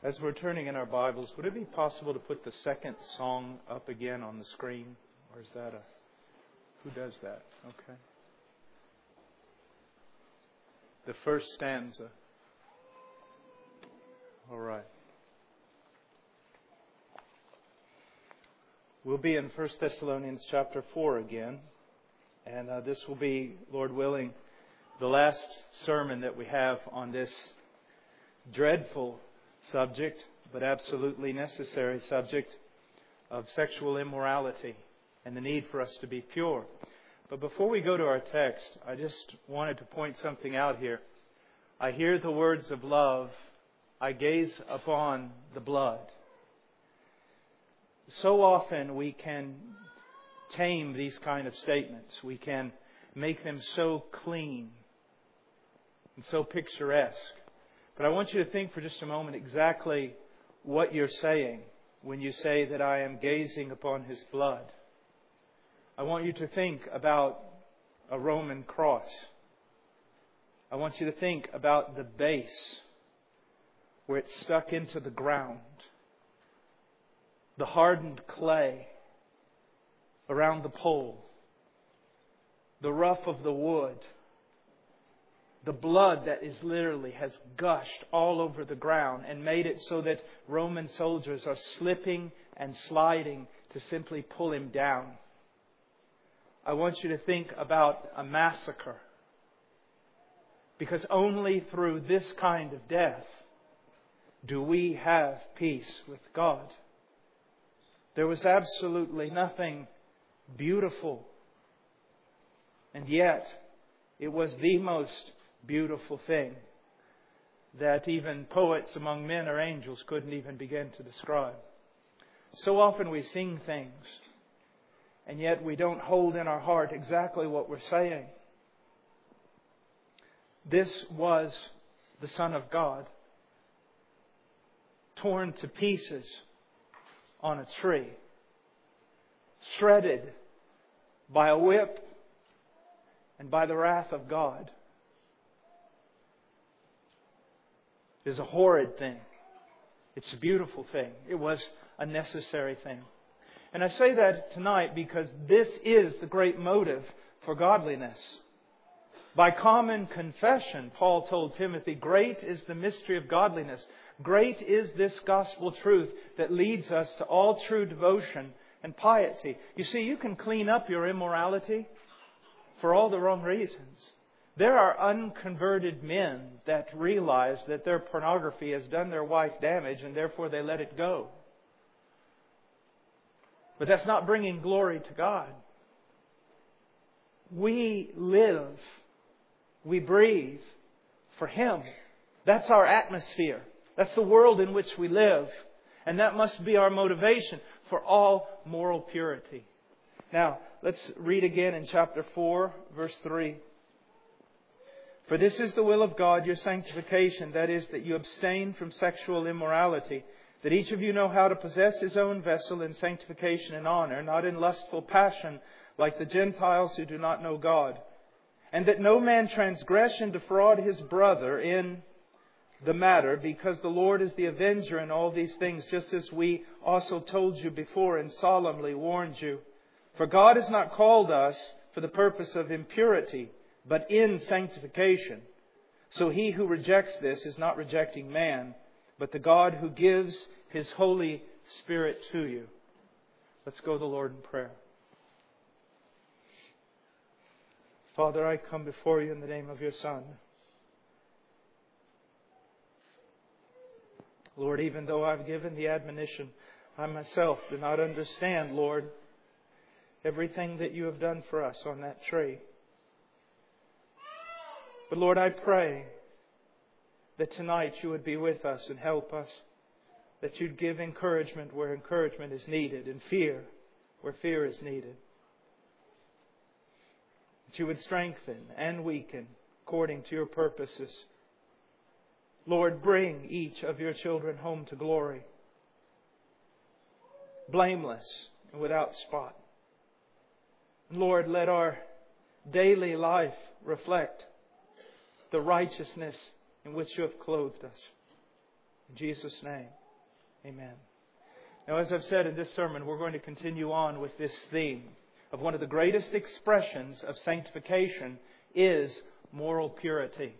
As we're turning in our Bibles, would it be possible to put the second song up again on the screen? Or is that a. Who does that? Okay. The first stanza. All right. We'll be in 1 Thessalonians chapter 4 again. And uh, this will be, Lord willing, the last sermon that we have on this dreadful subject, but absolutely necessary subject of sexual immorality and the need for us to be pure. But before we go to our text, I just wanted to point something out here. I hear the words of love. I gaze upon the blood. So often we can tame these kind of statements. We can make them so clean and so picturesque. But I want you to think for just a moment exactly what you're saying when you say that I am gazing upon his blood. I want you to think about a Roman cross. I want you to think about the base where it's stuck into the ground, the hardened clay around the pole, the rough of the wood, the blood that is literally has gushed all over the ground and made it so that Roman soldiers are slipping and sliding to simply pull him down. I want you to think about a massacre. Because only through this kind of death do we have peace with God. There was absolutely nothing beautiful. And yet, it was the most beautiful thing that even poets among men or angels couldn't even begin to describe. So often we sing things, and yet we don't hold in our heart exactly what we're saying. This was the Son of God, torn to pieces on a tree, shredded by a whip and by the wrath of God. Is a horrid thing. It's a beautiful thing. It was a necessary thing. And I say that tonight because this is the great motive for godliness. By common confession, Paul told Timothy, Great is the mystery of godliness. Great is this gospel truth that leads us to all true devotion and piety. You see, you can clean up your immorality for all the wrong reasons. There are unconverted men that realize that their pornography has done their wife damage and therefore they let it go. But that's not bringing glory to God. We live, we breathe for Him. That's our atmosphere. That's the world in which we live. And that must be our motivation for all moral purity. Now, let's read again in chapter 4, verse 3. For this is the will of God, your sanctification, that is, that you abstain from sexual immorality, that each of you know how to possess his own vessel in sanctification and honor, not in lustful passion, like the Gentiles who do not know God, and that no man transgress and defraud his brother in the matter, because the Lord is the avenger in all these things, just as we also told you before and solemnly warned you. For God has not called us for the purpose of impurity, but in sanctification. So he who rejects this is not rejecting man, but the God who gives his Holy Spirit to you. Let's go to the Lord in prayer. Father, I come before you in the name of your Son. Lord, even though I've given the admonition, I myself do not understand, Lord, everything that you have done for us on that tree. But Lord, I pray that tonight you would be with us and help us. That you'd give encouragement where encouragement is needed and fear where fear is needed. That you would strengthen and weaken according to your purposes. Lord, bring each of your children home to glory, blameless and without spot. Lord, let our daily life reflect the righteousness in which you have clothed us. In Jesus' name, amen. Now, as I've said in this sermon, we're going to continue on with this theme of one of the greatest expressions of sanctification is moral purity,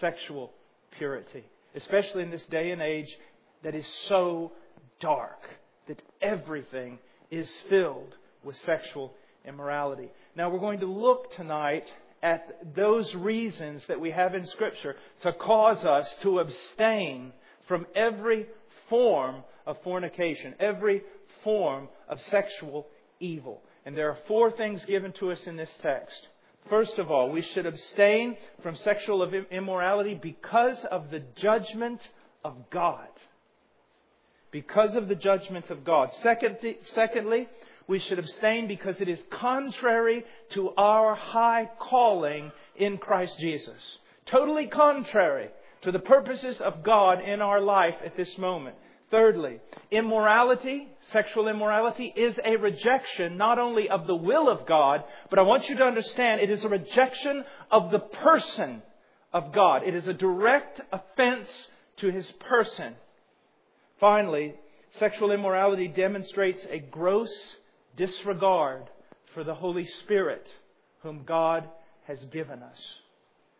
sexual purity, especially in this day and age that is so dark that everything is filled with sexual immorality. Now we're going to look tonight at those reasons that we have in Scripture to cause us to abstain from every form of fornication, every form of sexual evil. And there are four things given to us in this text. First of all, we should abstain from sexual immorality because of the judgment of God. Because of the judgment of God. Secondly, we should abstain because it is contrary to our high calling in Christ Jesus. Totally contrary to the purposes of God in our life at this moment. Thirdly, immorality, sexual immorality, is a rejection not only of the will of God, but I want you to understand it is a rejection of the person of God. It is a direct offense to His person. Finally, sexual immorality demonstrates a gross disregard for the Holy Spirit whom God has given us.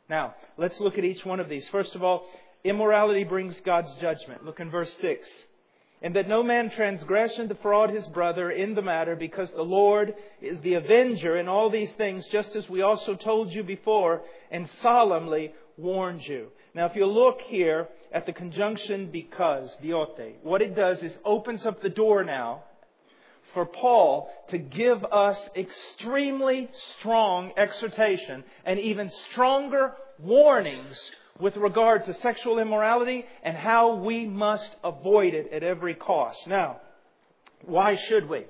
Now, let's look at each one of these. First of all, Immorality brings God's judgment. Look in verse 6. And that no man transgress and defraud his brother in the matter, because the Lord is the avenger in all these things, just as we also told you before and solemnly warned you. Now, if you look here at the conjunction because, dioti, what it does is opens up the door now for Paul to give us extremely strong exhortation and even stronger warnings with regard to sexual immorality and how we must avoid it at every cost. Now, why should we?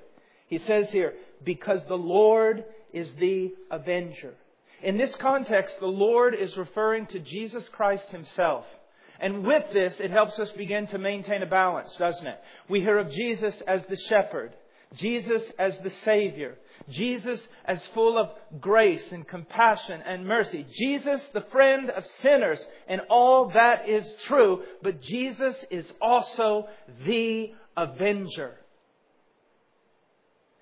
He says here, because the Lord is the avenger. In this context, the Lord is referring to Jesus Christ himself. And with this, it helps us begin to maintain a balance, doesn't it? We hear of Jesus as the shepherd, Jesus as the Savior, Jesus as full of grace and compassion and mercy. Jesus, the friend of sinners, and all that is true. But Jesus is also the avenger.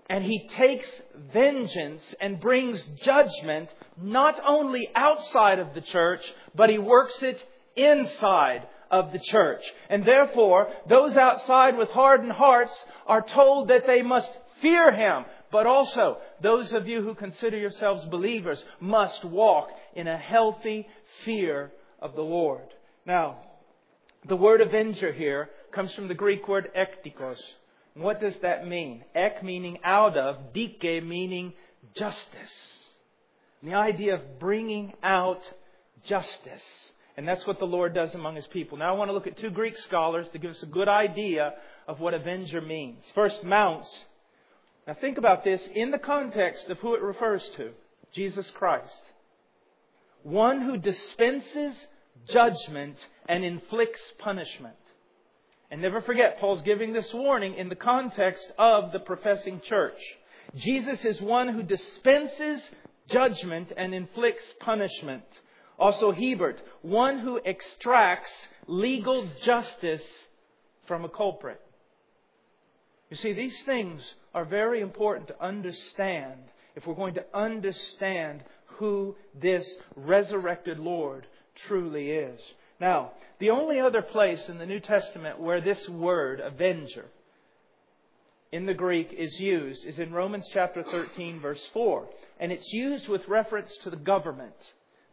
And he takes vengeance and brings judgment not only outside of the church, but he works it inside of the church. And therefore, those outside with hardened hearts are told that they must fear him, but also, those of you who consider yourselves believers must walk in a healthy fear of the Lord. Now, the word avenger here comes from the Greek word ekdikos. What does that mean? Ek meaning out of, dike meaning justice. The idea of bringing out justice. And that's what the Lord does among His people. Now I want to look at two Greek scholars to give us a good idea of what avenger means. First, Mounce now think about this in the context of who it refers to Jesus Christ. One who dispenses judgment and inflicts punishment. And never forget, Paul's giving this warning in the context of the professing church. Jesus is one who dispenses judgment and inflicts punishment. Also, Hiebert, one who extracts legal justice from a culprit. You see, these things are very important to understand if we're going to understand who this resurrected Lord truly is. Now, the only other place in the New Testament where this word, avenger, in the Greek is used is in Romans chapter 13, verse 4. And it's used with reference to the government.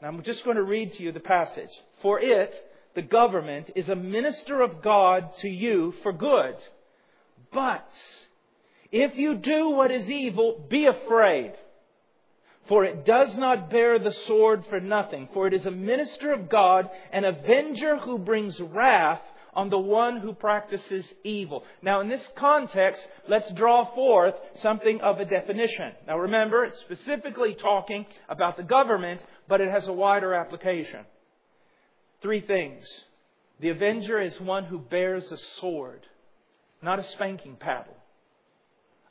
Now, I'm just going to read to you the passage. For it, the government, is a minister of God to you for good but if you do what is evil, be afraid. For it does not bear the sword for nothing, for it is a minister of God, an avenger who brings wrath on the one who practices evil. Now, in this context, let's draw forth something of a definition. Now, remember, it's specifically talking about the government, but it has a wider application. Three things. The avenger is one who bears a sword not a spanking paddle,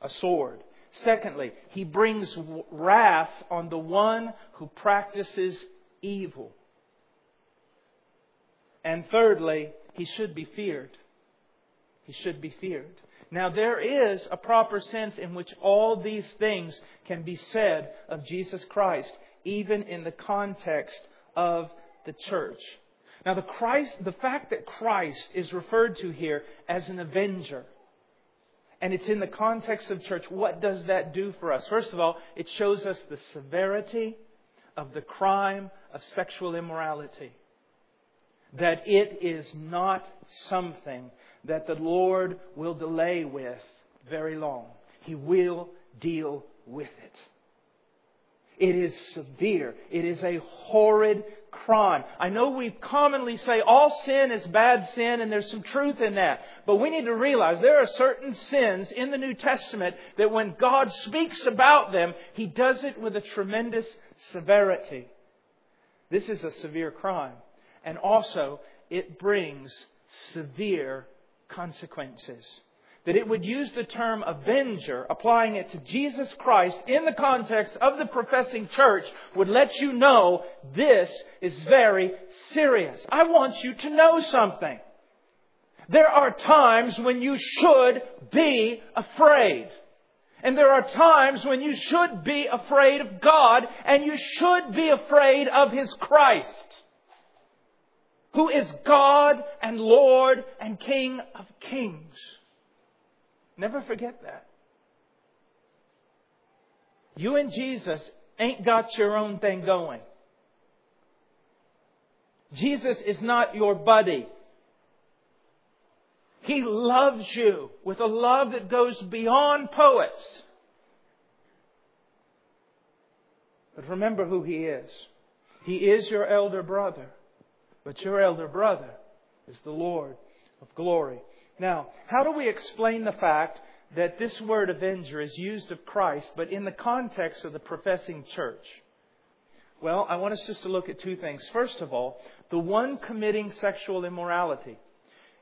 a sword. Secondly, he brings wrath on the one who practices evil. And thirdly, he should be feared. he should be feared. Now, there is a proper sense in which all these things can be said of Jesus Christ, even in the context of the church. Now, the, Christ, the fact that Christ is referred to here as an avenger, and it's in the context of church, what does that do for us? First of all, it shows us the severity of the crime of sexual immorality. That it is not something that the Lord will delay with very long. He will deal with it. It is severe. It is a horrid crime. I know we commonly say all sin is bad sin and there's some truth in that. But we need to realize there are certain sins in the New Testament that when God speaks about them, He does it with a tremendous severity. This is a severe crime. And also, it brings severe consequences. That it would use the term avenger, applying it to Jesus Christ in the context of the professing church, would let you know this is very serious. I want you to know something. There are times when you should be afraid. And there are times when you should be afraid of God and you should be afraid of His Christ who is God and Lord and King of kings. Never forget that. You and Jesus ain't got your own thing going. Jesus is not your buddy. He loves you with a love that goes beyond poets. But remember who He is. He is your elder brother. But your elder brother is the Lord of glory. Now, how do we explain the fact that this word avenger is used of Christ, but in the context of the professing church? Well, I want us just to look at two things. First of all, the one committing sexual immorality.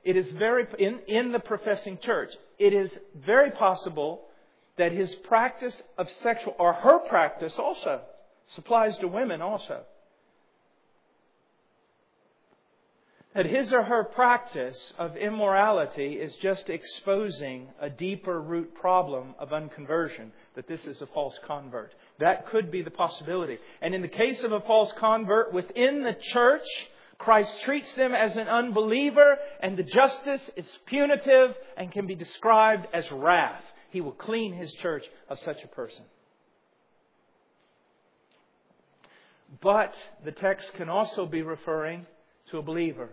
It is very, in, in the professing church, it is very possible that his practice of sexual, or her practice also, supplies to women also. That his or her practice of immorality is just exposing a deeper root problem of unconversion, that this is a false convert. That could be the possibility. And in the case of a false convert within the church, Christ treats them as an unbeliever, and the justice is punitive and can be described as wrath. He will clean his church of such a person. But the text can also be referring to a believer.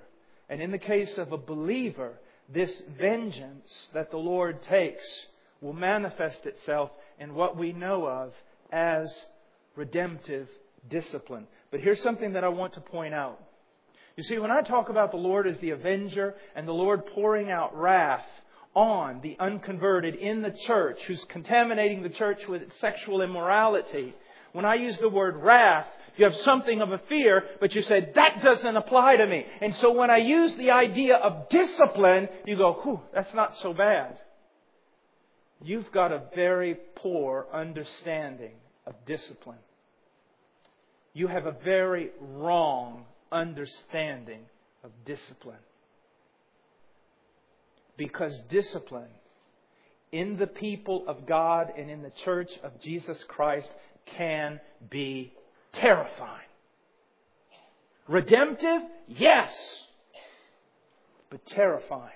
And in the case of a believer, this vengeance that the Lord takes will manifest itself in what we know of as redemptive discipline. But here's something that I want to point out. You see, when I talk about the Lord as the avenger and the Lord pouring out wrath on the unconverted in the church who's contaminating the church with sexual immorality, when I use the word wrath, you have something of a fear, but you say, that doesn't apply to me. And so when I use the idea of discipline, you go, whew, that's not so bad. You've got a very poor understanding of discipline. You have a very wrong understanding of discipline. Because discipline in the people of God and in the church of Jesus Christ can be terrifying. Redemptive? Yes. But terrifying.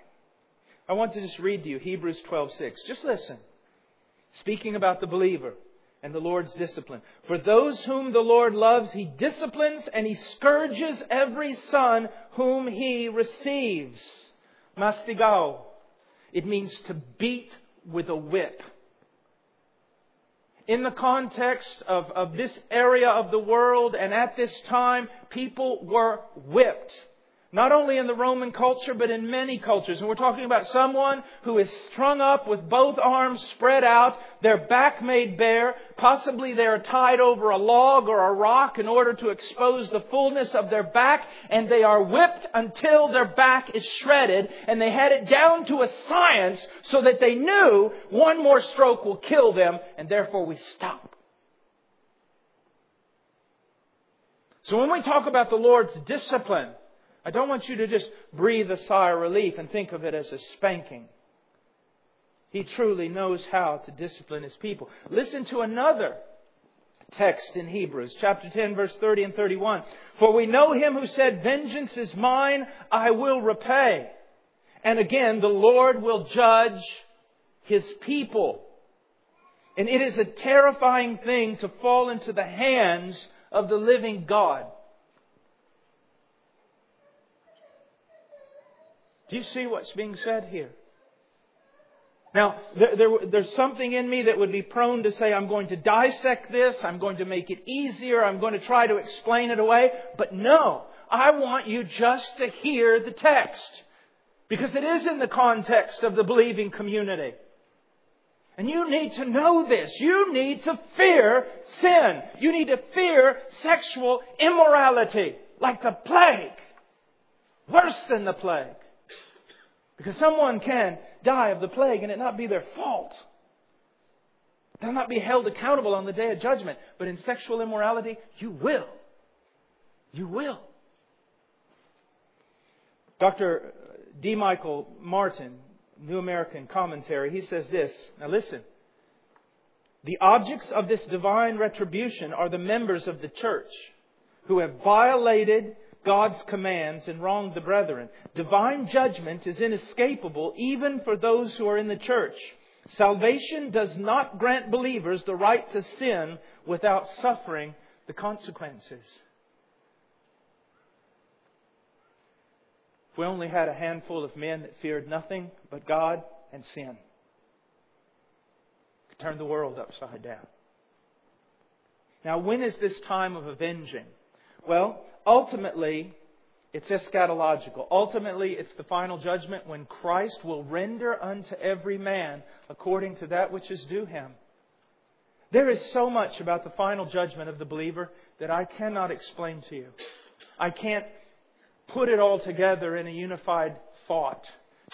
I want to just read to you Hebrews 12:6. Just listen. Speaking about the believer and the Lord's discipline. For those whom the Lord loves, he disciplines and he scourges every son whom he receives. Mastigao. It means to beat with a whip in the context of, of this area of the world and at this time, people were whipped. Not only in the Roman culture, but in many cultures. And we're talking about someone who is strung up with both arms spread out, their back made bare. Possibly they are tied over a log or a rock in order to expose the fullness of their back. And they are whipped until their back is shredded. And they had it down to a science so that they knew one more stroke will kill them. And therefore we stop. So when we talk about the Lord's discipline, I don't want you to just breathe a sigh of relief and think of it as a spanking. He truly knows how to discipline His people. Listen to another text in Hebrews, chapter 10, verse 30 and 31. For we know Him who said, Vengeance is mine, I will repay. And again, the Lord will judge His people. And it is a terrifying thing to fall into the hands of the living God. Do you see what's being said here? Now, there, there, there's something in me that would be prone to say, I'm going to dissect this, I'm going to make it easier, I'm going to try to explain it away. But no, I want you just to hear the text. Because it is in the context of the believing community. And you need to know this. You need to fear sin. You need to fear sexual immorality like the plague. Worse than the plague. Because someone can die of the plague and it not be their fault. They'll not be held accountable on the day of judgment. But in sexual immorality, you will. You will. Dr. D. Michael Martin, New American Commentary, he says this. Now listen. The objects of this divine retribution are the members of the church who have violated God's commands and wronged the brethren. Divine judgment is inescapable even for those who are in the church. Salvation does not grant believers the right to sin without suffering the consequences. If we only had a handful of men that feared nothing but God and sin, could turn the world upside down. Now, when is this time of avenging? Well, ultimately, it's eschatological. Ultimately, it's the final judgment when Christ will render unto every man according to that which is due him. There is so much about the final judgment of the believer that I cannot explain to you. I can't put it all together in a unified thought.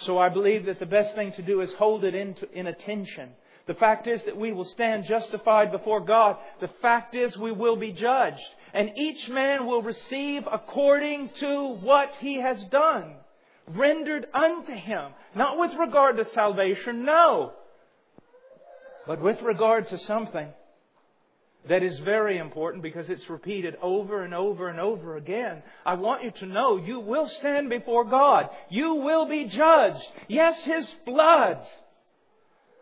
So I believe that the best thing to do is hold it in, in attention. The fact is that we will stand justified before God. The fact is we will be judged and each man will receive according to what he has done, rendered unto him. Not with regard to salvation, no, but with regard to something that is very important because it's repeated over and over and over again. I want you to know you will stand before God. You will be judged. Yes, His blood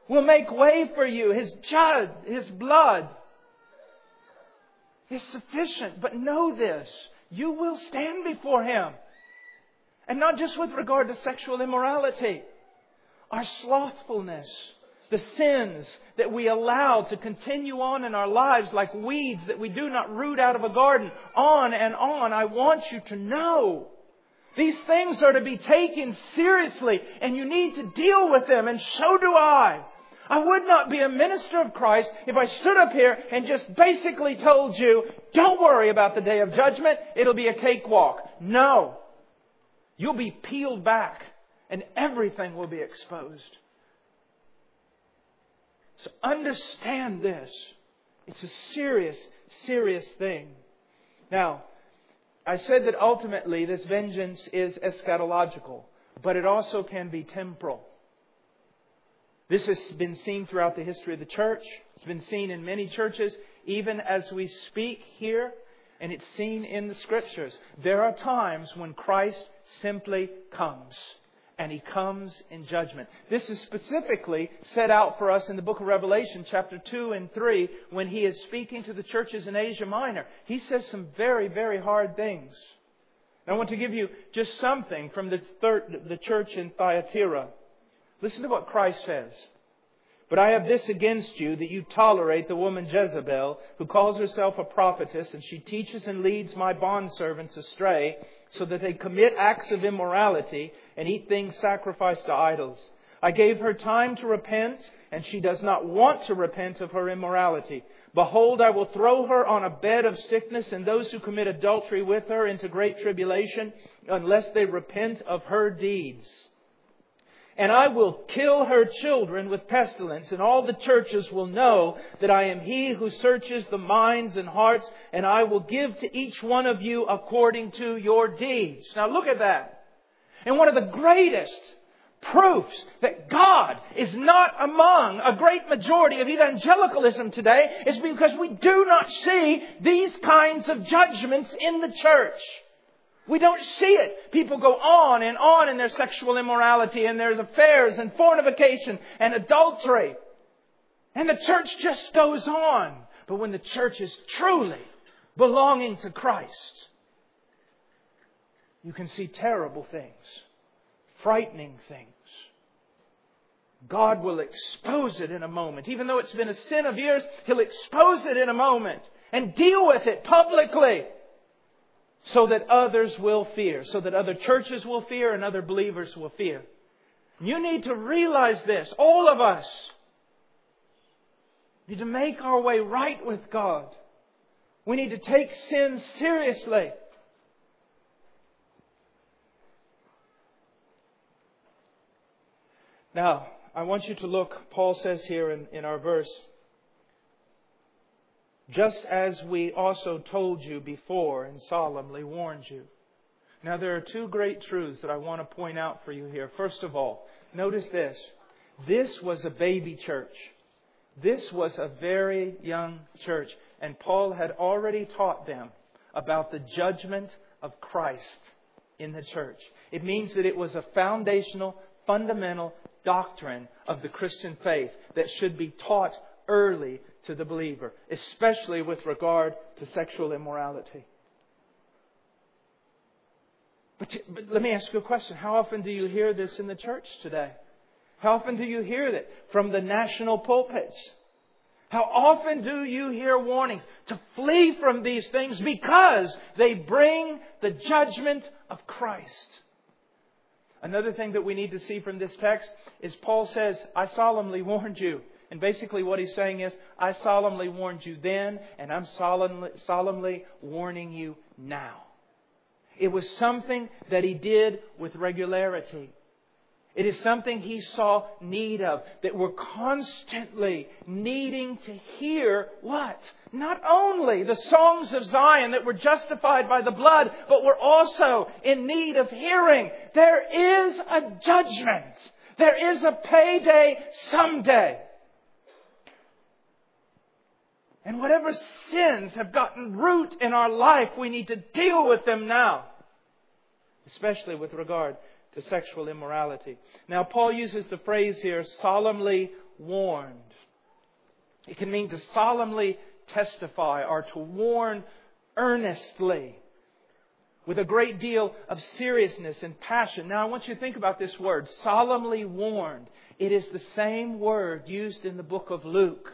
will make way for you. His, judge, His blood is sufficient. But know this you will stand before Him. And not just with regard to sexual immorality, our slothfulness, the sins that we allow to continue on in our lives like weeds that we do not root out of a garden, on and on. I want you to know. These things are to be taken seriously and you need to deal with them and so do I. I would not be a minister of Christ if I stood up here and just basically told you, don't worry about the day of judgment, it'll be a cakewalk. No. You'll be peeled back and everything will be exposed. So understand this. It's a serious, serious thing. Now, I said that ultimately this vengeance is eschatological, but it also can be temporal. This has been seen throughout the history of the church. It's been seen in many churches, even as we speak here, and it's seen in the scriptures. There are times when Christ simply comes, and he comes in judgment. This is specifically set out for us in the book of Revelation, chapter 2 and 3, when he is speaking to the churches in Asia Minor. He says some very, very hard things. I want to give you just something from the, third, the church in Thyatira. Listen to what Christ says. But I have this against you, that you tolerate the woman Jezebel, who calls herself a prophetess, and she teaches and leads my bondservants astray, so that they commit acts of immorality and eat things sacrificed to idols. I gave her time to repent, and she does not want to repent of her immorality. Behold, I will throw her on a bed of sickness, and those who commit adultery with her into great tribulation, unless they repent of her deeds and I will kill her children with pestilence, and all the churches will know that I am he who searches the minds and hearts, and I will give to each one of you according to your deeds. Now look at that. And one of the greatest proofs that God is not among a great majority of evangelicalism today is because we do not see these kinds of judgments in the church. We don't see it. People go on and on in their sexual immorality and there's affairs and fornication and adultery. And the church just goes on. But when the church is truly belonging to Christ, you can see terrible things frightening things. God will expose it in a moment. Even though it's been a sin of years, He'll expose it in a moment and deal with it publicly so that others will fear, so that other churches will fear and other believers will fear. You need to realize this, all of us We need to make our way right with God. We need to take sin seriously. Now, I want you to look, Paul says here in, in our verse, just as we also told you before and solemnly warned you. Now, there are two great truths that I want to point out for you here. First of all, notice this. This was a baby church. This was a very young church. And Paul had already taught them about the judgment of Christ in the church. It means that it was a foundational, fundamental doctrine of the Christian faith that should be taught early to the believer, especially with regard to sexual immorality. But, but, let me ask you a question. How often do you hear this in the church today? How often do you hear it from the national pulpits? How often do you hear warnings to flee from these things because they bring the judgment of Christ? Another thing that we need to see from this text is Paul says, I solemnly warned you. And basically what he's saying is, I solemnly warned you then, and I'm solemnly, solemnly warning you now. It was something that he did with regularity. It is something he saw need of, that we're constantly needing to hear what? Not only the songs of Zion that were justified by the blood, but we're also in need of hearing. There is a judgment. There is a payday someday. And whatever sins have gotten root in our life, we need to deal with them now. Especially with regard to sexual immorality. Now, Paul uses the phrase here, solemnly warned. It can mean to solemnly testify or to warn earnestly with a great deal of seriousness and passion. Now, I want you to think about this word, solemnly warned. It is the same word used in the book of Luke.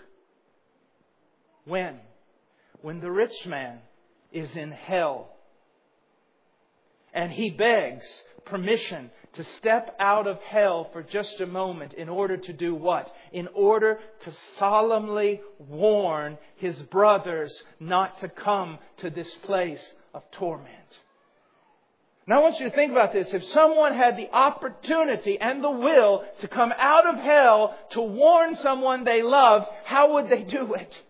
When? When the rich man is in hell and he begs permission to step out of hell for just a moment in order to do what? In order to solemnly warn his brothers not to come to this place of torment. Now I want you to think about this. If someone had the opportunity and the will to come out of hell to warn someone they loved, how would they do it?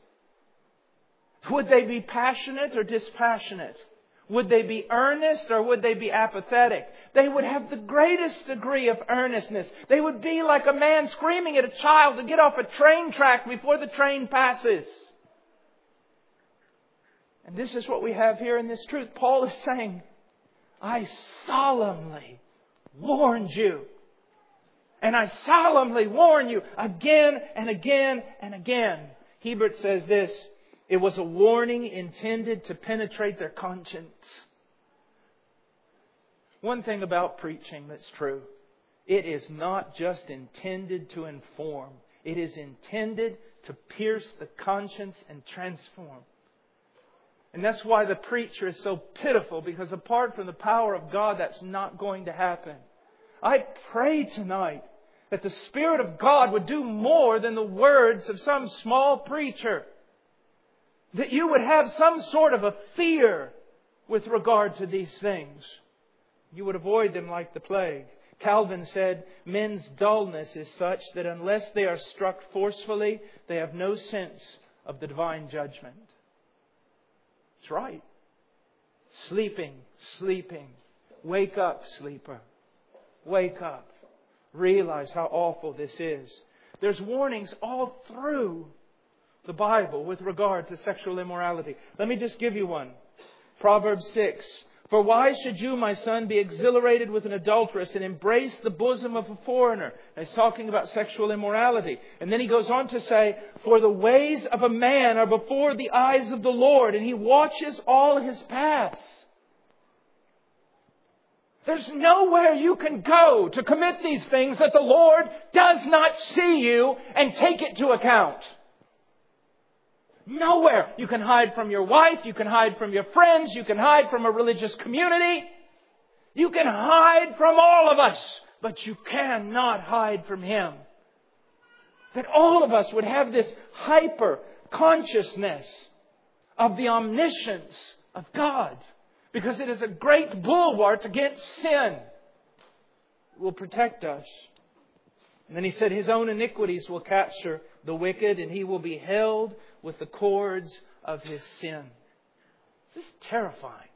Would they be passionate or dispassionate? Would they be earnest or would they be apathetic? They would have the greatest degree of earnestness. They would be like a man screaming at a child to get off a train track before the train passes. And this is what we have here in this truth. Paul is saying, I solemnly warned you. And I solemnly warn you again and again and again. Hiebert says this it was a warning intended to penetrate their conscience. One thing about preaching that's true it is not just intended to inform, it is intended to pierce the conscience and transform. And that's why the preacher is so pitiful, because apart from the power of God, that's not going to happen. I pray tonight that the Spirit of God would do more than the words of some small preacher that you would have some sort of a fear with regard to these things. You would avoid them like the plague. Calvin said, Men's dullness is such that unless they are struck forcefully, they have no sense of the divine judgment. It's right. Sleeping, sleeping. Wake up, sleeper. Wake up. realize how awful this is. There's warnings all through the Bible with regard to sexual immorality. Let me just give you one. Proverbs 6. For why should you, my son, be exhilarated with an adulteress and embrace the bosom of a foreigner? And he's talking about sexual immorality. And then he goes on to say, For the ways of a man are before the eyes of the Lord, and he watches all his paths. There's nowhere you can go to commit these things that the Lord does not see you and take it to account. Nowhere. You can hide from your wife, you can hide from your friends, you can hide from a religious community. You can hide from all of us, but you cannot hide from Him. That all of us would have this hyper consciousness of the omniscience of God, because it is a great bulwark against sin. It will protect us. And then he said, His own iniquities will capture the wicked, and he will be held with the cords of his sin. This is terrifying.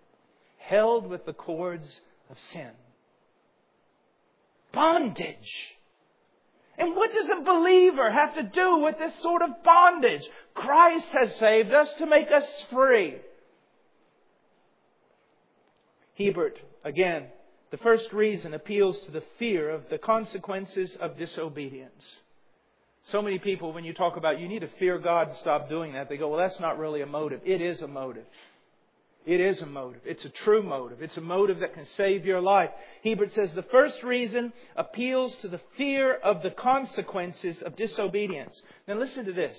Held with the cords of sin. Bondage. And what does a believer have to do with this sort of bondage? Christ has saved us to make us free. Hiebert, again, the first reason appeals to the fear of the consequences of disobedience. So many people, when you talk about you need to fear God and stop doing that, they go, well, that's not really a motive. It is a motive. It is a motive. It's a true motive. It's a motive that can save your life. Hiebert says the first reason appeals to the fear of the consequences of disobedience. Now listen to this.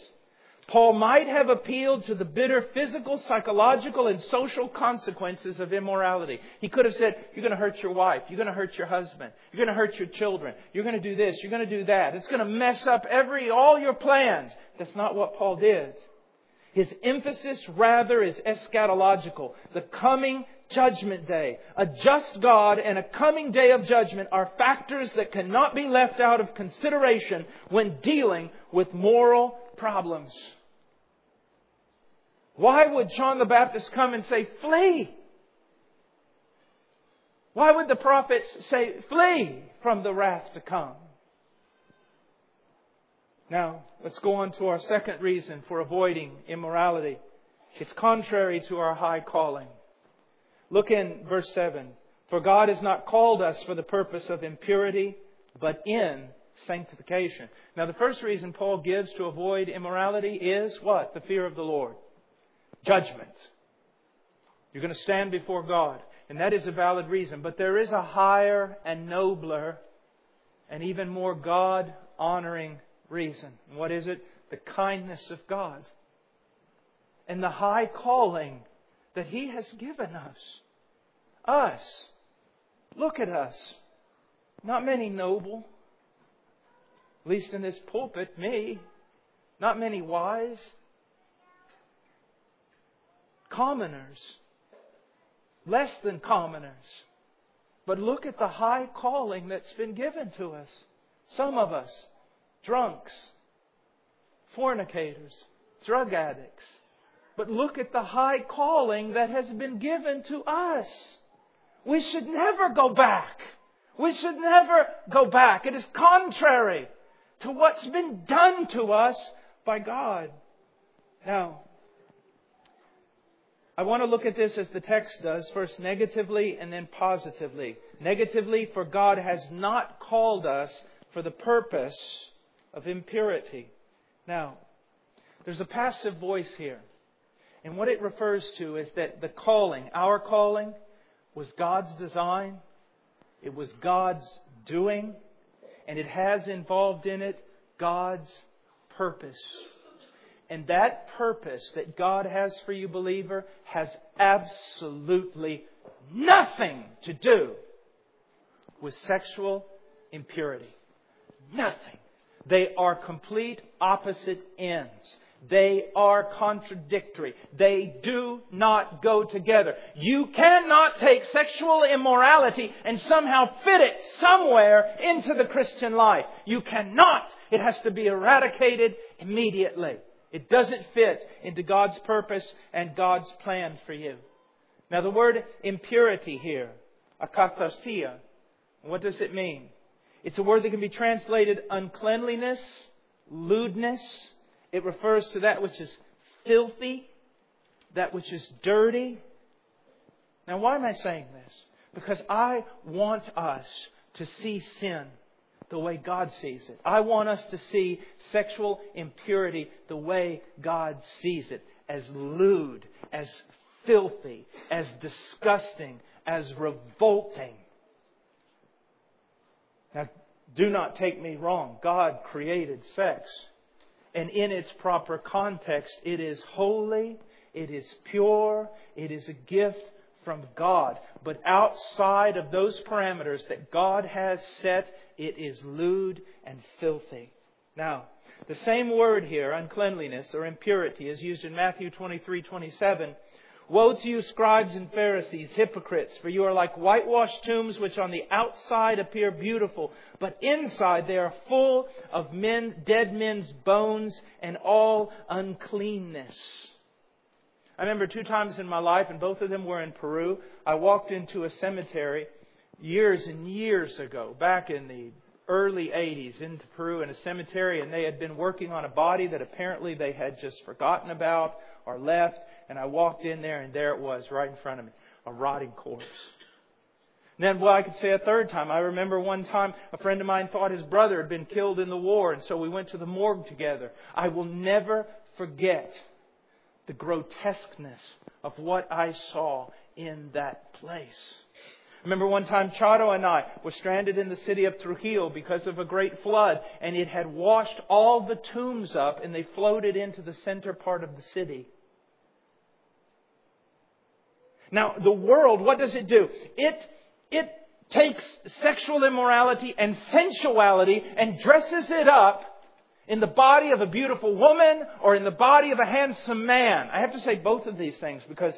Paul might have appealed to the bitter physical, psychological, and social consequences of immorality. He could have said, You're going to hurt your wife. You're going to hurt your husband. You're going to hurt your children. You're going to do this. You're going to do that. It's going to mess up every, all your plans. That's not what Paul did. His emphasis rather is eschatological. The coming judgment day. A just God and a coming day of judgment are factors that cannot be left out of consideration when dealing with moral problems. Why would John the Baptist come and say, flee? Why would the prophets say, flee from the wrath to come? Now, let's go on to our second reason for avoiding immorality. It's contrary to our high calling. Look in verse 7. For God has not called us for the purpose of impurity, but in sanctification. Now, the first reason Paul gives to avoid immorality is what? The fear of the Lord. Judgment. You're going to stand before God. And that is a valid reason. But there is a higher and nobler and even more God honoring reason. What is it? The kindness of God. And the high calling that He has given us. Us. Look at us. Not many noble, at least in this pulpit, me. Not many wise. Commoners. Less than commoners. But look at the high calling that's been given to us. Some of us, drunks, fornicators, drug addicts. But look at the high calling that has been given to us. We should never go back. We should never go back. It is contrary to what's been done to us by God. Now, I want to look at this as the text does, first negatively and then positively. Negatively, for God has not called us for the purpose of impurity. Now, there's a passive voice here. And what it refers to is that the calling, our calling, was God's design. It was God's doing and it has involved in it God's purpose. And that purpose that God has for you, believer, has absolutely nothing to do with sexual impurity. Nothing. They are complete opposite ends. They are contradictory. They do not go together. You cannot take sexual immorality and somehow fit it somewhere into the Christian life. You cannot. It has to be eradicated immediately. It doesn't fit into God's purpose and God's plan for you. Now the word impurity here, akatharsia, what does it mean? It's a word that can be translated uncleanliness, lewdness. It refers to that which is filthy, that which is dirty. Now, why am I saying this? Because I want us to see sin the way God sees it. I want us to see sexual impurity the way God sees it as lewd, as filthy, as disgusting, as revolting. Now, do not take me wrong. God created sex. And in its proper context, it is holy, it is pure, it is a gift from God. But outside of those parameters that God has set, it is lewd and filthy. Now, the same word here, uncleanliness or impurity, is used in Matthew 23 27 Woe to you, scribes and Pharisees, hypocrites, for you are like whitewashed tombs which on the outside appear beautiful, but inside they are full of men, dead men's bones and all uncleanness. I remember two times in my life, and both of them were in Peru. I walked into a cemetery years and years ago, back in the early 80s, into Peru in a cemetery, and they had been working on a body that apparently they had just forgotten about or left and I walked in there, and there it was, right in front of me, a rotting corpse. Then, well, I could say a third time. I remember one time a friend of mine thought his brother had been killed in the war, and so we went to the morgue together. I will never forget the grotesqueness of what I saw in that place. I Remember one time Charo and I were stranded in the city of Trujillo because of a great flood, and it had washed all the tombs up, and they floated into the center part of the city. Now, the world, what does it do? It, it takes sexual immorality and sensuality and dresses it up in the body of a beautiful woman or in the body of a handsome man. I have to say both of these things because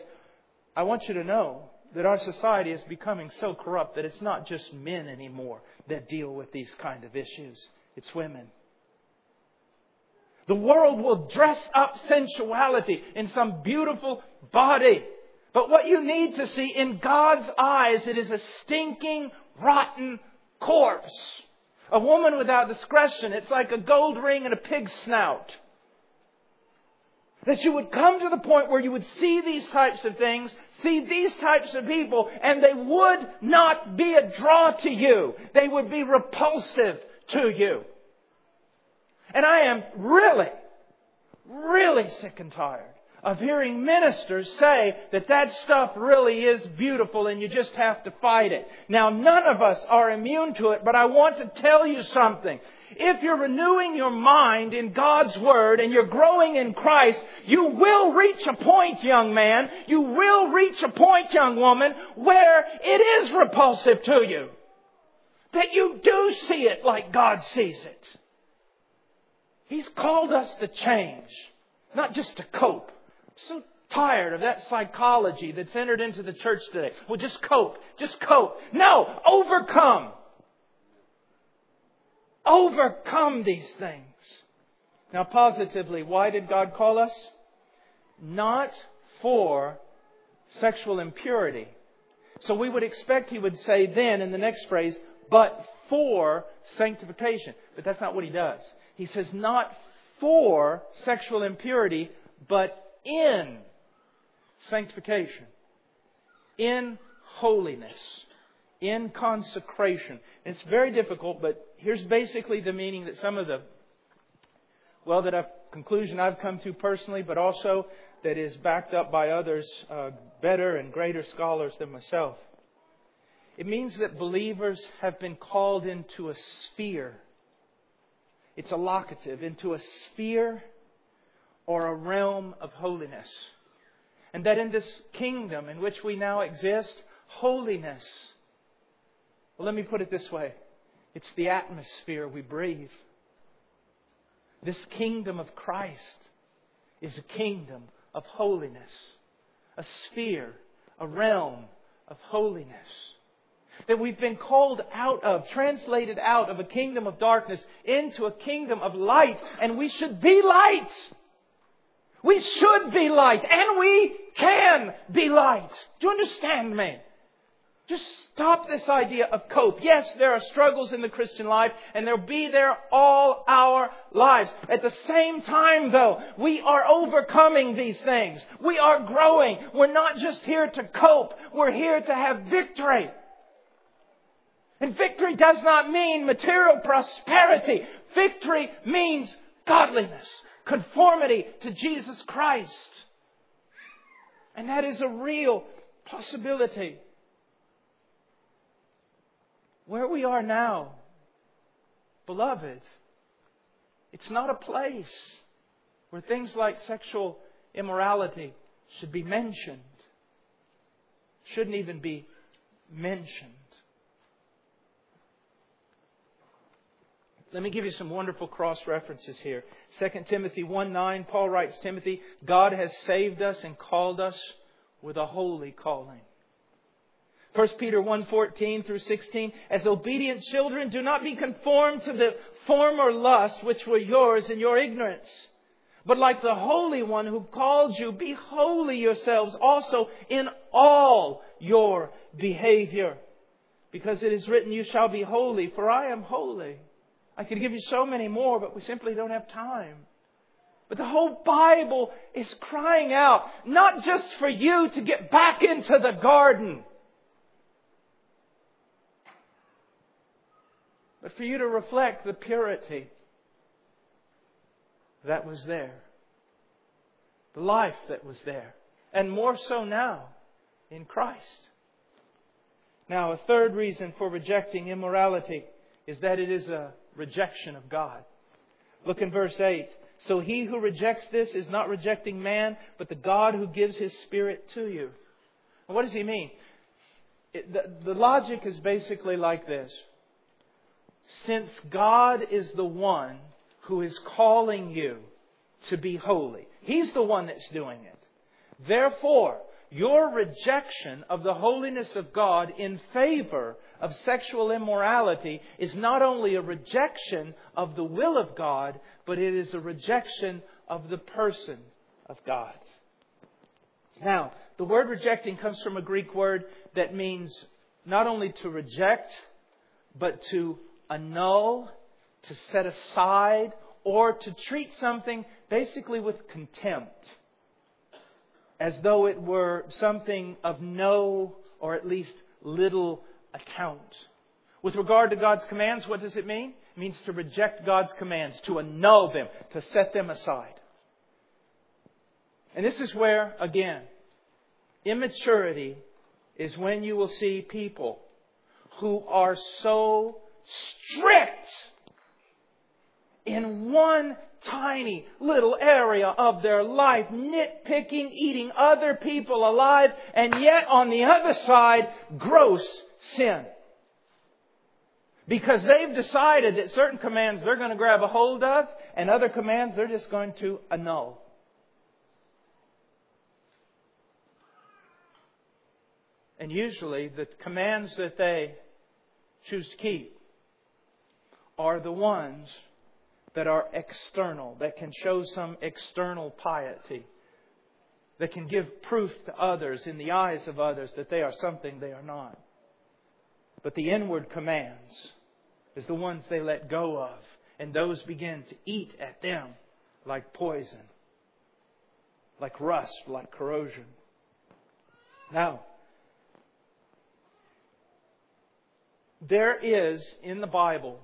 I want you to know that our society is becoming so corrupt that it's not just men anymore that deal with these kind of issues. It's women. The world will dress up sensuality in some beautiful body but what you need to see in God's eyes, it is a stinking, rotten corpse. A woman without discretion, it's like a gold ring and a pig's snout. That you would come to the point where you would see these types of things, see these types of people, and they would not be a draw to you. They would be repulsive to you. And I am really, really sick and tired of hearing ministers say that that stuff really is beautiful and you just have to fight it. Now, none of us are immune to it, but I want to tell you something. If you're renewing your mind in God's Word and you're growing in Christ, you will reach a point, young man, you will reach a point, young woman, where it is repulsive to you. That you do see it like God sees it. He's called us to change, not just to cope so tired of that psychology that's entered into the church today. Well, just cope. Just cope. No, overcome. Overcome these things. Now, positively, why did God call us? Not for sexual impurity. So we would expect he would say then in the next phrase, but for sanctification. But that's not what he does. He says, not for sexual impurity, but in sanctification, in holiness, in consecration. It's very difficult, but here's basically the meaning that some of the, well, that a conclusion I've come to personally, but also that is backed up by others, uh, better and greater scholars than myself. It means that believers have been called into a sphere. It's a locative, into a sphere or a realm of holiness. And that in this kingdom in which we now exist, holiness, well, let me put it this way it's the atmosphere we breathe. This kingdom of Christ is a kingdom of holiness, a sphere, a realm of holiness. That we've been called out of, translated out of a kingdom of darkness into a kingdom of light, and we should be lights. We should be light and we can be light. Do you understand me? Just stop this idea of cope. Yes, there are struggles in the Christian life, and they'll be there all our lives. At the same time, though, we are overcoming these things. We are growing. We're not just here to cope. We're here to have victory. And victory does not mean material prosperity. Victory means godliness, conformity to Jesus Christ. And that is a real possibility. Where we are now, beloved, it's not a place where things like sexual immorality should be mentioned. Shouldn't even be mentioned. Let me give you some wonderful cross references here. 2 Timothy 1 9, Paul writes, Timothy, God has saved us and called us with a holy calling. 1 Peter 1 14 through 16, as obedient children, do not be conformed to the former lusts which were yours in your ignorance. But like the Holy One who called you, be holy yourselves also in all your behavior. Because it is written, You shall be holy, for I am holy. I could give you so many more, but we simply don't have time. But the whole Bible is crying out, not just for you to get back into the garden, but for you to reflect the purity that was there, the life that was there, and more so now in Christ. Now, a third reason for rejecting immorality is that it is a rejection of God. Look in verse 8. So he who rejects this is not rejecting man, but the God who gives his Spirit to you. what does he mean? It, the, the logic is basically like this. Since God is the one who is calling you to be holy, He's the one that's doing it. Therefore, your rejection of the holiness of God in favor of sexual immorality is not only a rejection of the will of God, but it is a rejection of the person of God. Now, the word rejecting comes from a Greek word that means not only to reject, but to annul, to set aside, or to treat something basically with contempt, as though it were something of no or at least little account. With regard to God's commands, what does it mean? It means to reject God's commands, to annul them, to set them aside. And this is where, again, immaturity is when you will see people who are so strict in one tiny little area of their life, nitpicking, eating other people alive, and yet on the other side, gross sin. Because they've decided that certain commands they're going to grab a hold of, and other commands they're just going to annul. And usually, the commands that they choose to keep are the ones that are external, that can show some external piety, that can give proof to others in the eyes of others that they are something they are not. But the inward commands is the ones they let go of, and those begin to eat at them like poison, like rust, like corrosion. Now, there is in the Bible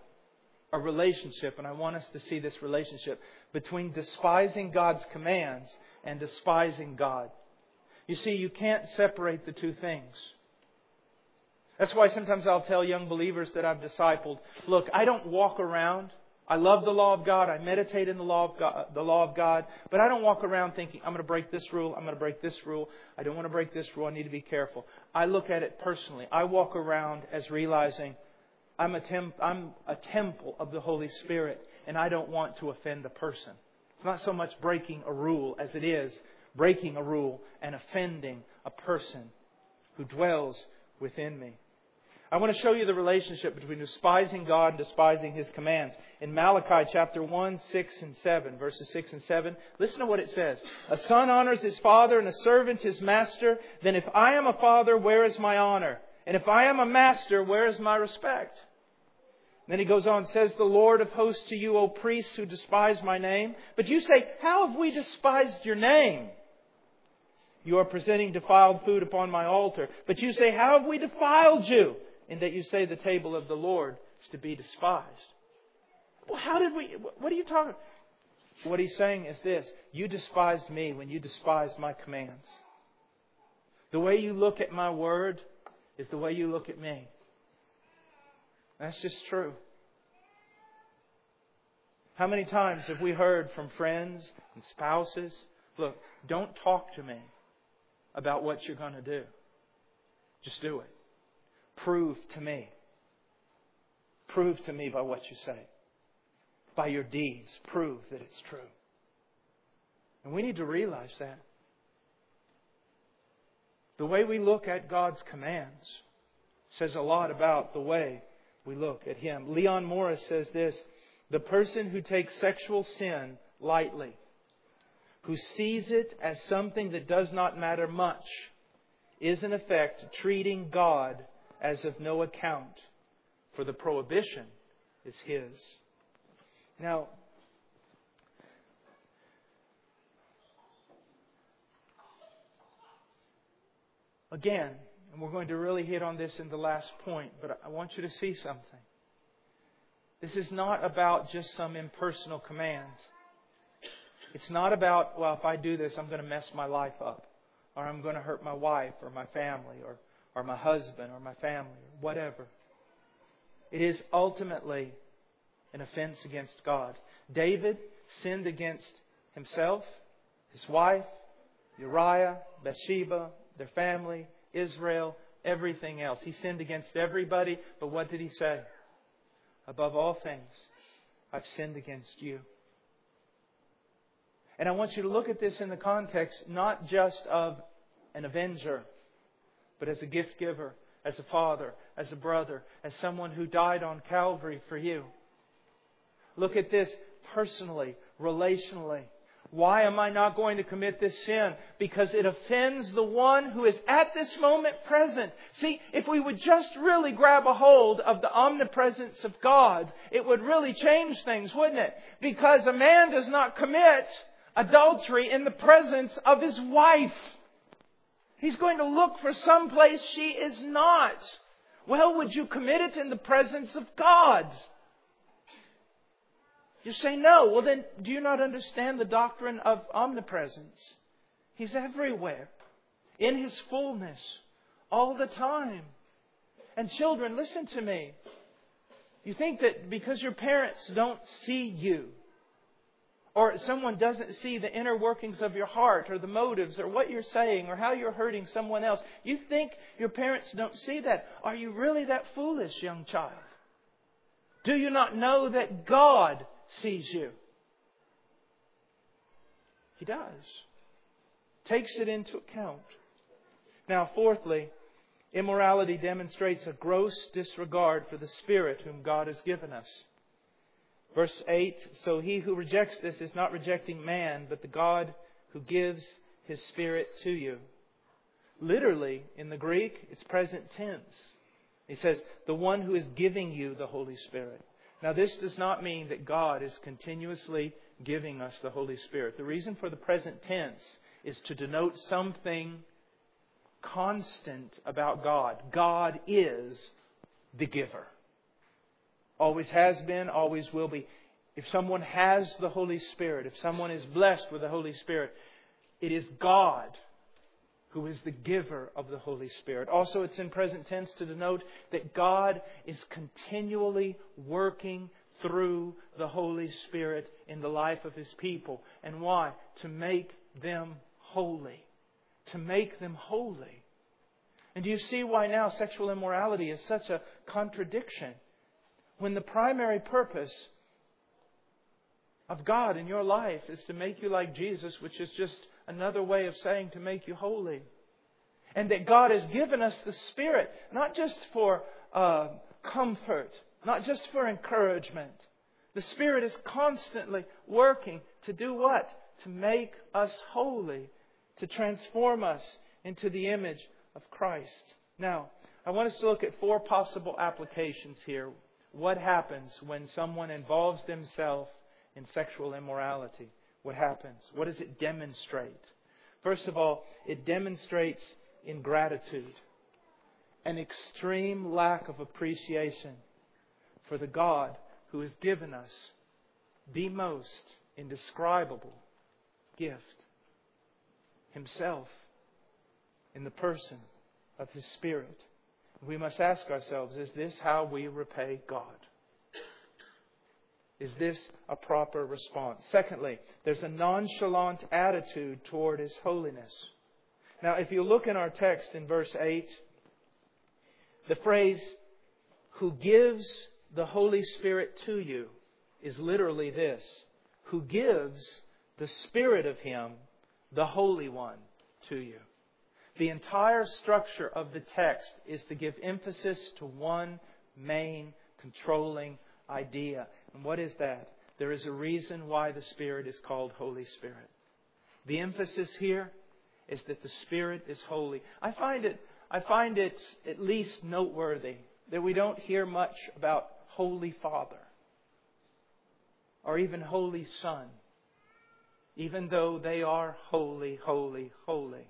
a relationship, and I want us to see this relationship between despising God's commands and despising God. You see, you can't separate the two things. That's why sometimes I'll tell young believers that I've discipled, look, I don't walk around. I love the law of God. I meditate in the law of God, the law of God, but I don't walk around thinking I'm going to break this rule. I'm going to break this rule. I don't want to break this rule. I need to be careful. I look at it personally. I walk around as realizing I'm a, temp, I'm a temple of the Holy Spirit, and I don't want to offend a person. It's not so much breaking a rule as it is breaking a rule and offending a person who dwells within me. I want to show you the relationship between despising God and despising His commands. In Malachi chapter 1, 6 and 7, verses 6 and 7, listen to what it says. A son honors his father and a servant his master. Then if I am a father, where is my honor? And if I am a master, where is my respect? Then he goes on, says the Lord of hosts to you, O priests who despise my name. But you say, How have we despised your name? You are presenting defiled food upon my altar. But you say, How have we defiled you? In that you say the table of the Lord is to be despised. Well, how did we, what are you talking What he's saying is this You despised me when you despised my commands. The way you look at my word is the way you look at me. That's just true. How many times have we heard from friends and spouses, look, don't talk to me about what you're going to do. Just do it. Prove to me. Prove to me by what you say. By your deeds, prove that it's true. And we need to realize that. The way we look at God's commands says a lot about the way we look at him. Leon Morris says this The person who takes sexual sin lightly, who sees it as something that does not matter much, is in effect treating God as of no account, for the prohibition is his. Now, again, and we're going to really hit on this in the last point, but I want you to see something. This is not about just some impersonal command. It's not about, well, if I do this, I'm going to mess my life up, or I'm going to hurt my wife, or my family, or, or my husband, or my family, or whatever. It is ultimately an offense against God. David sinned against himself, his wife, Uriah, Bathsheba, their family, Israel, everything else. He sinned against everybody, but what did he say? Above all things, I've sinned against you. And I want you to look at this in the context not just of an avenger, but as a gift giver, as a father, as a brother, as someone who died on Calvary for you. Look at this personally, relationally. Why am I not going to commit this sin? Because it offends the one who is at this moment present. See, if we would just really grab a hold of the omnipresence of God, it would really change things, wouldn't it? Because a man does not commit adultery in the presence of his wife. He's going to look for some place she is not. Well, would you commit it in the presence of God? You say no. Well, then, do you not understand the doctrine of omnipresence? He's everywhere, in His fullness, all the time. And children, listen to me. You think that because your parents don't see you, or someone doesn't see the inner workings of your heart, or the motives, or what you're saying, or how you're hurting someone else, you think your parents don't see that. Are you really that foolish, young child? Do you not know that God sees you. He does. Takes it into account. Now, fourthly, immorality demonstrates a gross disregard for the Spirit whom God has given us. Verse 8 So he who rejects this is not rejecting man, but the God who gives his Spirit to you. Literally, in the Greek, it's present tense. He says, the one who is giving you the Holy Spirit. Now, this does not mean that God is continuously giving us the Holy Spirit. The reason for the present tense is to denote something constant about God. God is the giver. Always has been, always will be. If someone has the Holy Spirit, if someone is blessed with the Holy Spirit, it is God who is the giver of the Holy Spirit. Also, it's in present tense to denote that God is continually working through the Holy Spirit in the life of His people. And why? To make them holy. To make them holy. And do you see why now sexual immorality is such a contradiction? When the primary purpose of God in your life is to make you like Jesus, which is just another way of saying to make you holy. And that God has given us the Spirit, not just for uh, comfort, not just for encouragement. The Spirit is constantly working to do what? To make us holy, to transform us into the image of Christ. Now, I want us to look at four possible applications here. What happens when someone involves themselves in sexual immorality? What happens? What does it demonstrate? First of all, it demonstrates ingratitude, an extreme lack of appreciation for the God who has given us the most indescribable gift Himself in the person of His Spirit. We must ask ourselves is this how we repay God? Is this a proper response? Secondly, there's a nonchalant attitude toward His holiness. Now, if you look in our text in verse 8, the phrase, who gives the Holy Spirit to you, is literally this who gives the Spirit of Him, the Holy One, to you. The entire structure of the text is to give emphasis to one main controlling idea. And what is that? There is a reason why the Spirit is called Holy Spirit. The emphasis here is that the Spirit is holy. I find it, I find it at least noteworthy that we don't hear much about Holy Father or even Holy Son, even though they are holy, holy, holy.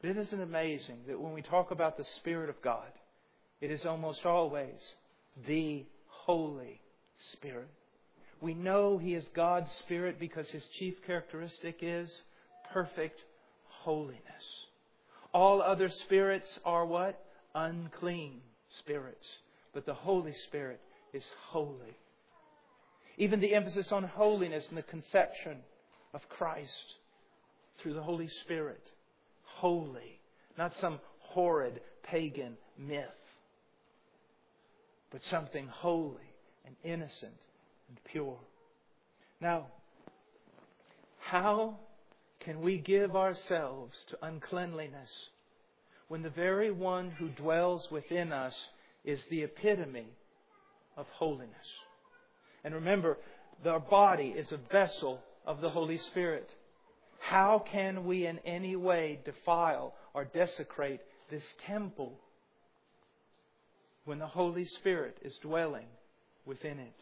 But it isn't amazing that when we talk about the Spirit of God, it is almost always the Holy Spirit. We know He is God's Spirit because His chief characteristic is perfect holiness. All other spirits are what? Unclean spirits. But the Holy Spirit is holy. Even the emphasis on holiness in the conception of Christ through the Holy Spirit. Holy. Not some horrid pagan myth, but something holy and innocent and pure. Now, how can we give ourselves to uncleanliness when the very one who dwells within us is the epitome of holiness? And remember, our body is a vessel of the Holy Spirit. How can we in any way defile or desecrate this temple when the Holy Spirit is dwelling within it?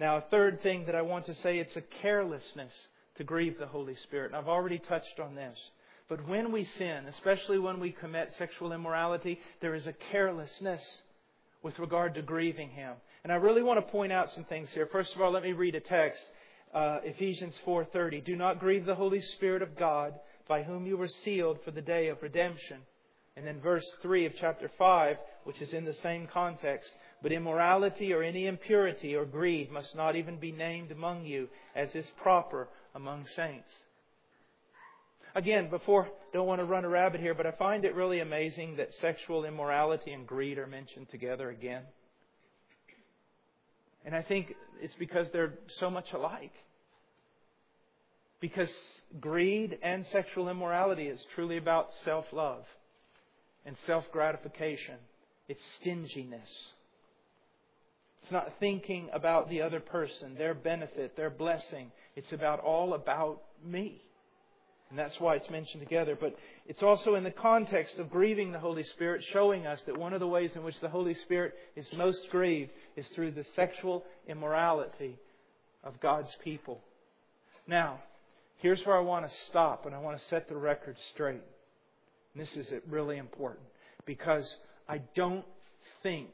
Now, a third thing that I want to say, it's a carelessness to grieve the Holy Spirit. And I've already touched on this. But when we sin, especially when we commit sexual immorality, there is a carelessness with regard to grieving Him. And I really want to point out some things here. First of all, let me read a text, uh, Ephesians 4:30. Do not grieve the Holy Spirit of God, by whom you were sealed for the day of redemption. And then verse 3 of chapter 5, which is in the same context. But immorality or any impurity or greed must not even be named among you, as is proper among saints. Again, before, don't want to run a rabbit here, but I find it really amazing that sexual immorality and greed are mentioned together again. And I think it's because they're so much alike. Because greed and sexual immorality is truly about self love and self gratification, it's stinginess. It's not thinking about the other person, their benefit, their blessing. It's about all about me. And that's why it's mentioned together. But it's also in the context of grieving the Holy Spirit, showing us that one of the ways in which the Holy Spirit is most grieved is through the sexual immorality of God's people. Now, here's where I want to stop and I want to set the record straight. And this is really important because I don't think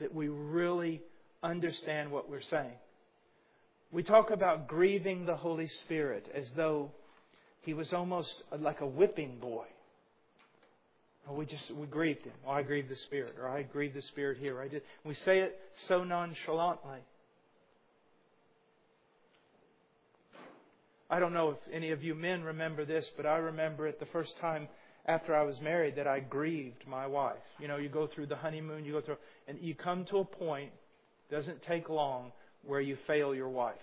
that we really understand what we're saying. We talk about grieving the Holy Spirit as though he was almost like a whipping boy. We just we grieved him. Oh, I grieved the Spirit, or I grieved the Spirit here. I did. We say it so nonchalantly. I don't know if any of you men remember this, but I remember it the first time after I was married that I grieved my wife. You know, you go through the honeymoon, you go through, and you come to a point, doesn't take long, where you fail your wife.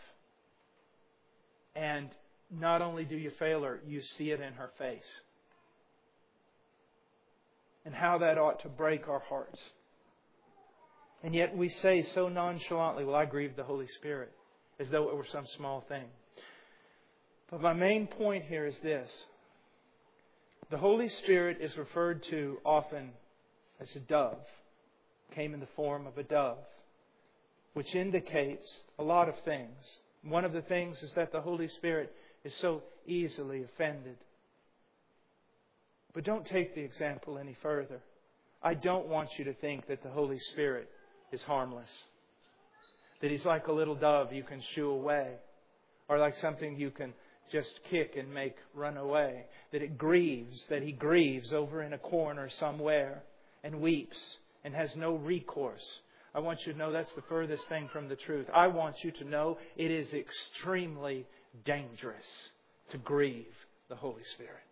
And not only do you fail her, you see it in her face. And how that ought to break our hearts. And yet we say so nonchalantly, Well, I grieved the Holy Spirit, as though it were some small thing. But my main point here is this the Holy Spirit is referred to often as a dove, came in the form of a dove, which indicates a lot of things. One of the things is that the Holy Spirit is so easily offended. But don't take the example any further. I don't want you to think that the Holy Spirit is harmless. That He's like a little dove you can shoo away, or like something you can just kick and make run away. That it grieves, that He grieves over in a corner somewhere and weeps and has no recourse. I want you to know that's the furthest thing from the truth. I want you to know it is extremely dangerous to grieve the Holy Spirit.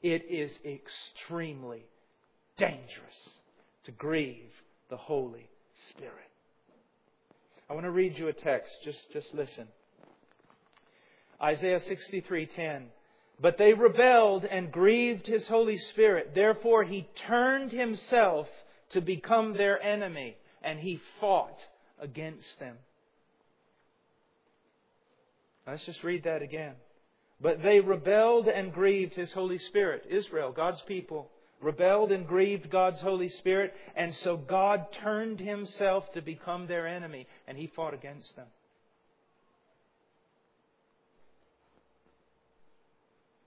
It is extremely dangerous to grieve the Holy Spirit. I want to read you a text. Just, just listen. Isaiah 63:10. But they rebelled and grieved his Holy Spirit. Therefore he turned himself to become their enemy, and he fought against them. Let's just read that again. But they rebelled and grieved his Holy Spirit. Israel, God's people, rebelled and grieved God's Holy Spirit, and so God turned himself to become their enemy, and he fought against them.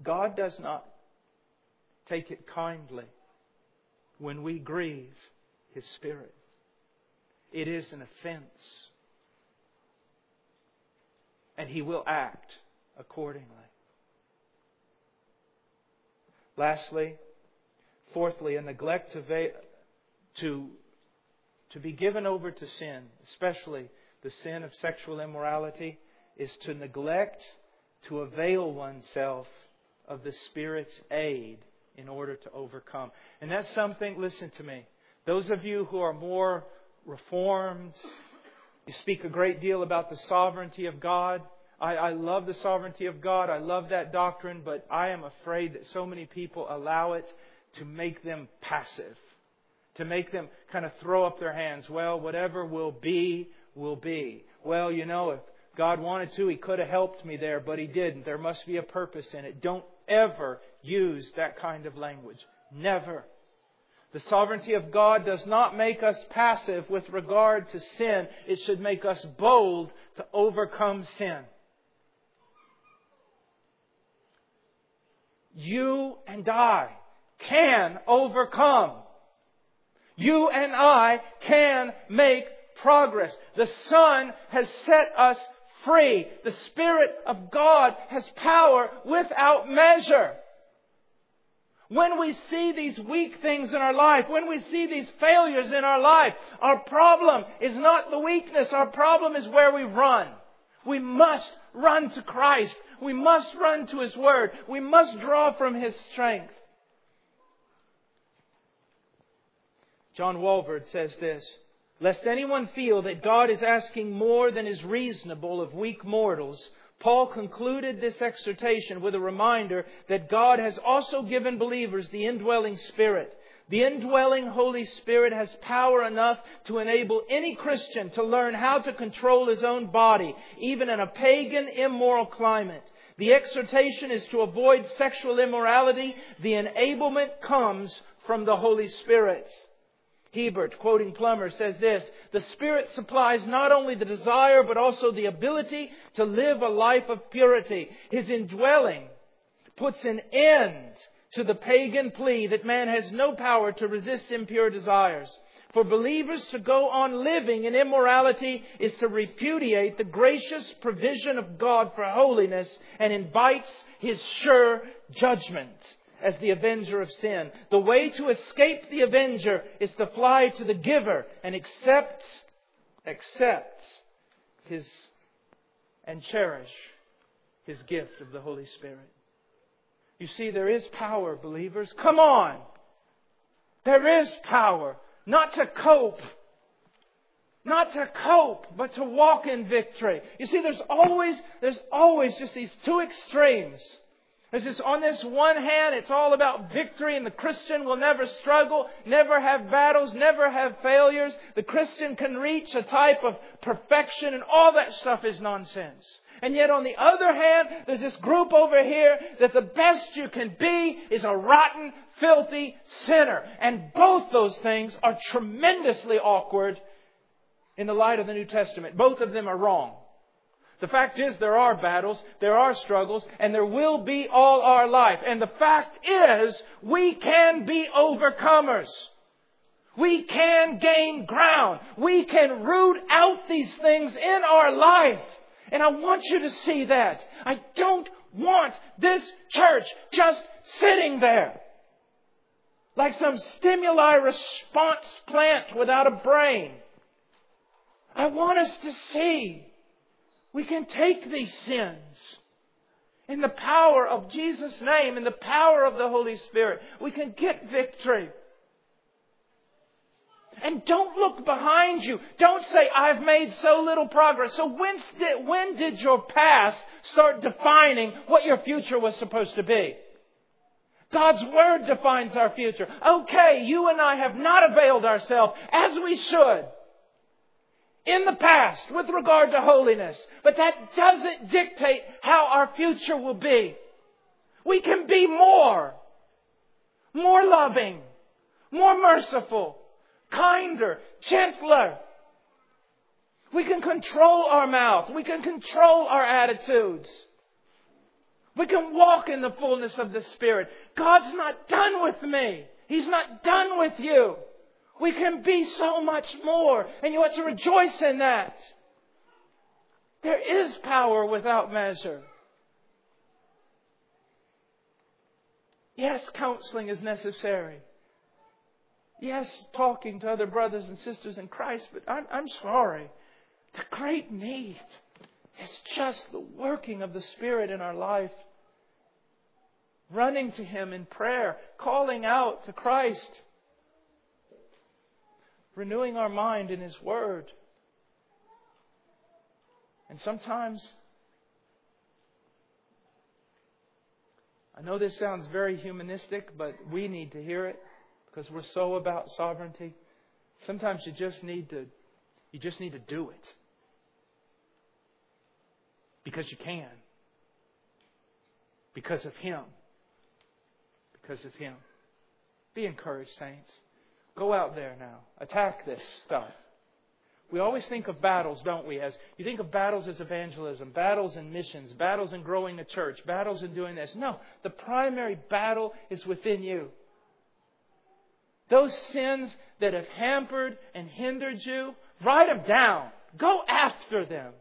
God does not take it kindly when we grieve his Spirit. It is an offense. And he will act accordingly. Lastly, fourthly, a neglect to, to, to be given over to sin, especially the sin of sexual immorality, is to neglect to avail oneself of the Spirit's aid in order to overcome. And that's something, listen to me, those of you who are more reformed, you speak a great deal about the sovereignty of God. I, I love the sovereignty of God. I love that doctrine, but I am afraid that so many people allow it to make them passive, to make them kind of throw up their hands. Well, whatever will be, will be. Well, you know, if God wanted to, He could have helped me there, but He didn't. There must be a purpose in it. Don't ever use that kind of language. Never. The sovereignty of God does not make us passive with regard to sin. It should make us bold to overcome sin. You and I can overcome. You and I can make progress. The Son has set us free. The Spirit of God has power without measure. When we see these weak things in our life, when we see these failures in our life, our problem is not the weakness. Our problem is where we run. We must run to Christ. We must run to His Word. We must draw from His strength. John Walvoord says this Lest anyone feel that God is asking more than is reasonable of weak mortals, Paul concluded this exhortation with a reminder that God has also given believers the indwelling Spirit. The indwelling Holy Spirit has power enough to enable any Christian to learn how to control his own body, even in a pagan, immoral climate. The exhortation is to avoid sexual immorality. The enablement comes from the Holy Spirit. Hiebert, quoting Plummer, says this The Spirit supplies not only the desire, but also the ability to live a life of purity. His indwelling puts an end to the pagan plea that man has no power to resist impure desires. For believers to go on living in immorality is to repudiate the gracious provision of God for holiness and invites His sure judgment as the avenger of sin. The way to escape the avenger is to fly to the giver and accept, accept his, and cherish his gift of the Holy Spirit. You see, there is power, believers. Come on! There is power. Not to cope. Not to cope, but to walk in victory. You see, there's always, there's always just these two extremes There's this, on this one hand, it's all about victory and the Christian will never struggle, never have battles, never have failures. The Christian can reach a type of perfection and all that stuff is nonsense. And yet on the other hand, there's this group over here that the best you can be is a rotten, filthy sinner. And both those things are tremendously awkward in the light of the New Testament. Both of them are wrong. The fact is, there are battles, there are struggles, and there will be all our life. And the fact is, we can be overcomers. We can gain ground. We can root out these things in our life. And I want you to see that. I don't want this church just sitting there. Like some stimuli response plant without a brain. I want us to see we can take these sins in the power of Jesus' name, in the power of the Holy Spirit. We can get victory. And don't look behind you. Don't say, I've made so little progress. So when did, when did your past start defining what your future was supposed to be? God's Word defines our future. Okay, you and I have not availed ourselves as we should in the past with regard to holiness, but that doesn't dictate how our future will be. We can be more, more loving, more merciful, kinder, gentler. We can control our mouth. We can control our attitudes. We can walk in the fullness of the Spirit. God's not done with me. He's not done with you. We can be so much more, and you ought to rejoice in that. There is power without measure. Yes, counseling is necessary. Yes, talking to other brothers and sisters in Christ, but I'm, I'm sorry. The great need is just the working of the Spirit in our life. Running to Him in prayer, calling out to Christ renewing our mind in His Word. And sometimes, I know this sounds very humanistic, but we need to hear it because we're so about sovereignty. Sometimes you just need to, you just need to do it because you can, because of Him, because of Him. Be encouraged, saints. Go out there now. Attack this stuff. We always think of battles, don't we? As you think of battles as evangelism, battles and missions, battles in growing a church, battles in doing this. No, the primary battle is within you. Those sins that have hampered and hindered you, write them down. Go after them.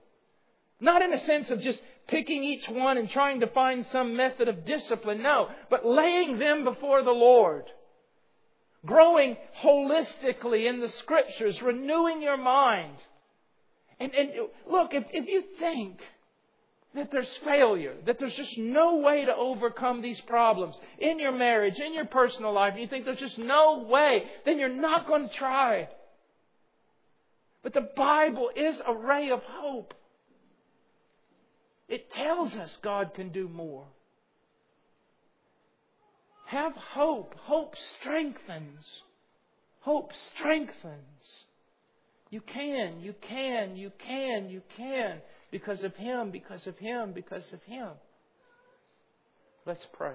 Not in a sense of just picking each one and trying to find some method of discipline. No, but laying them before the Lord growing holistically in the scriptures, renewing your mind. And, and look, if, if you think that there's failure, that there's just no way to overcome these problems in your marriage, in your personal life, and you think there's just no way, then you're not going to try. But the Bible is a ray of hope. It tells us God can do more. Have hope. Hope strengthens. Hope strengthens. You can, you can, you can, you can. Because of Him, because of Him, because of Him. Let's pray.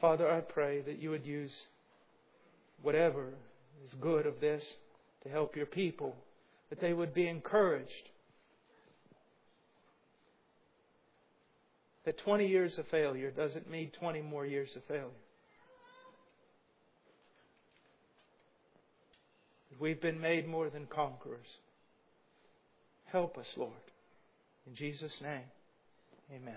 Father, I pray that you would use whatever is good of this to help your people, that they would be encouraged that 20 years of failure doesn't mean 20 more years of failure. We've been made more than conquerors. Help us, Lord. In Jesus' name, amen.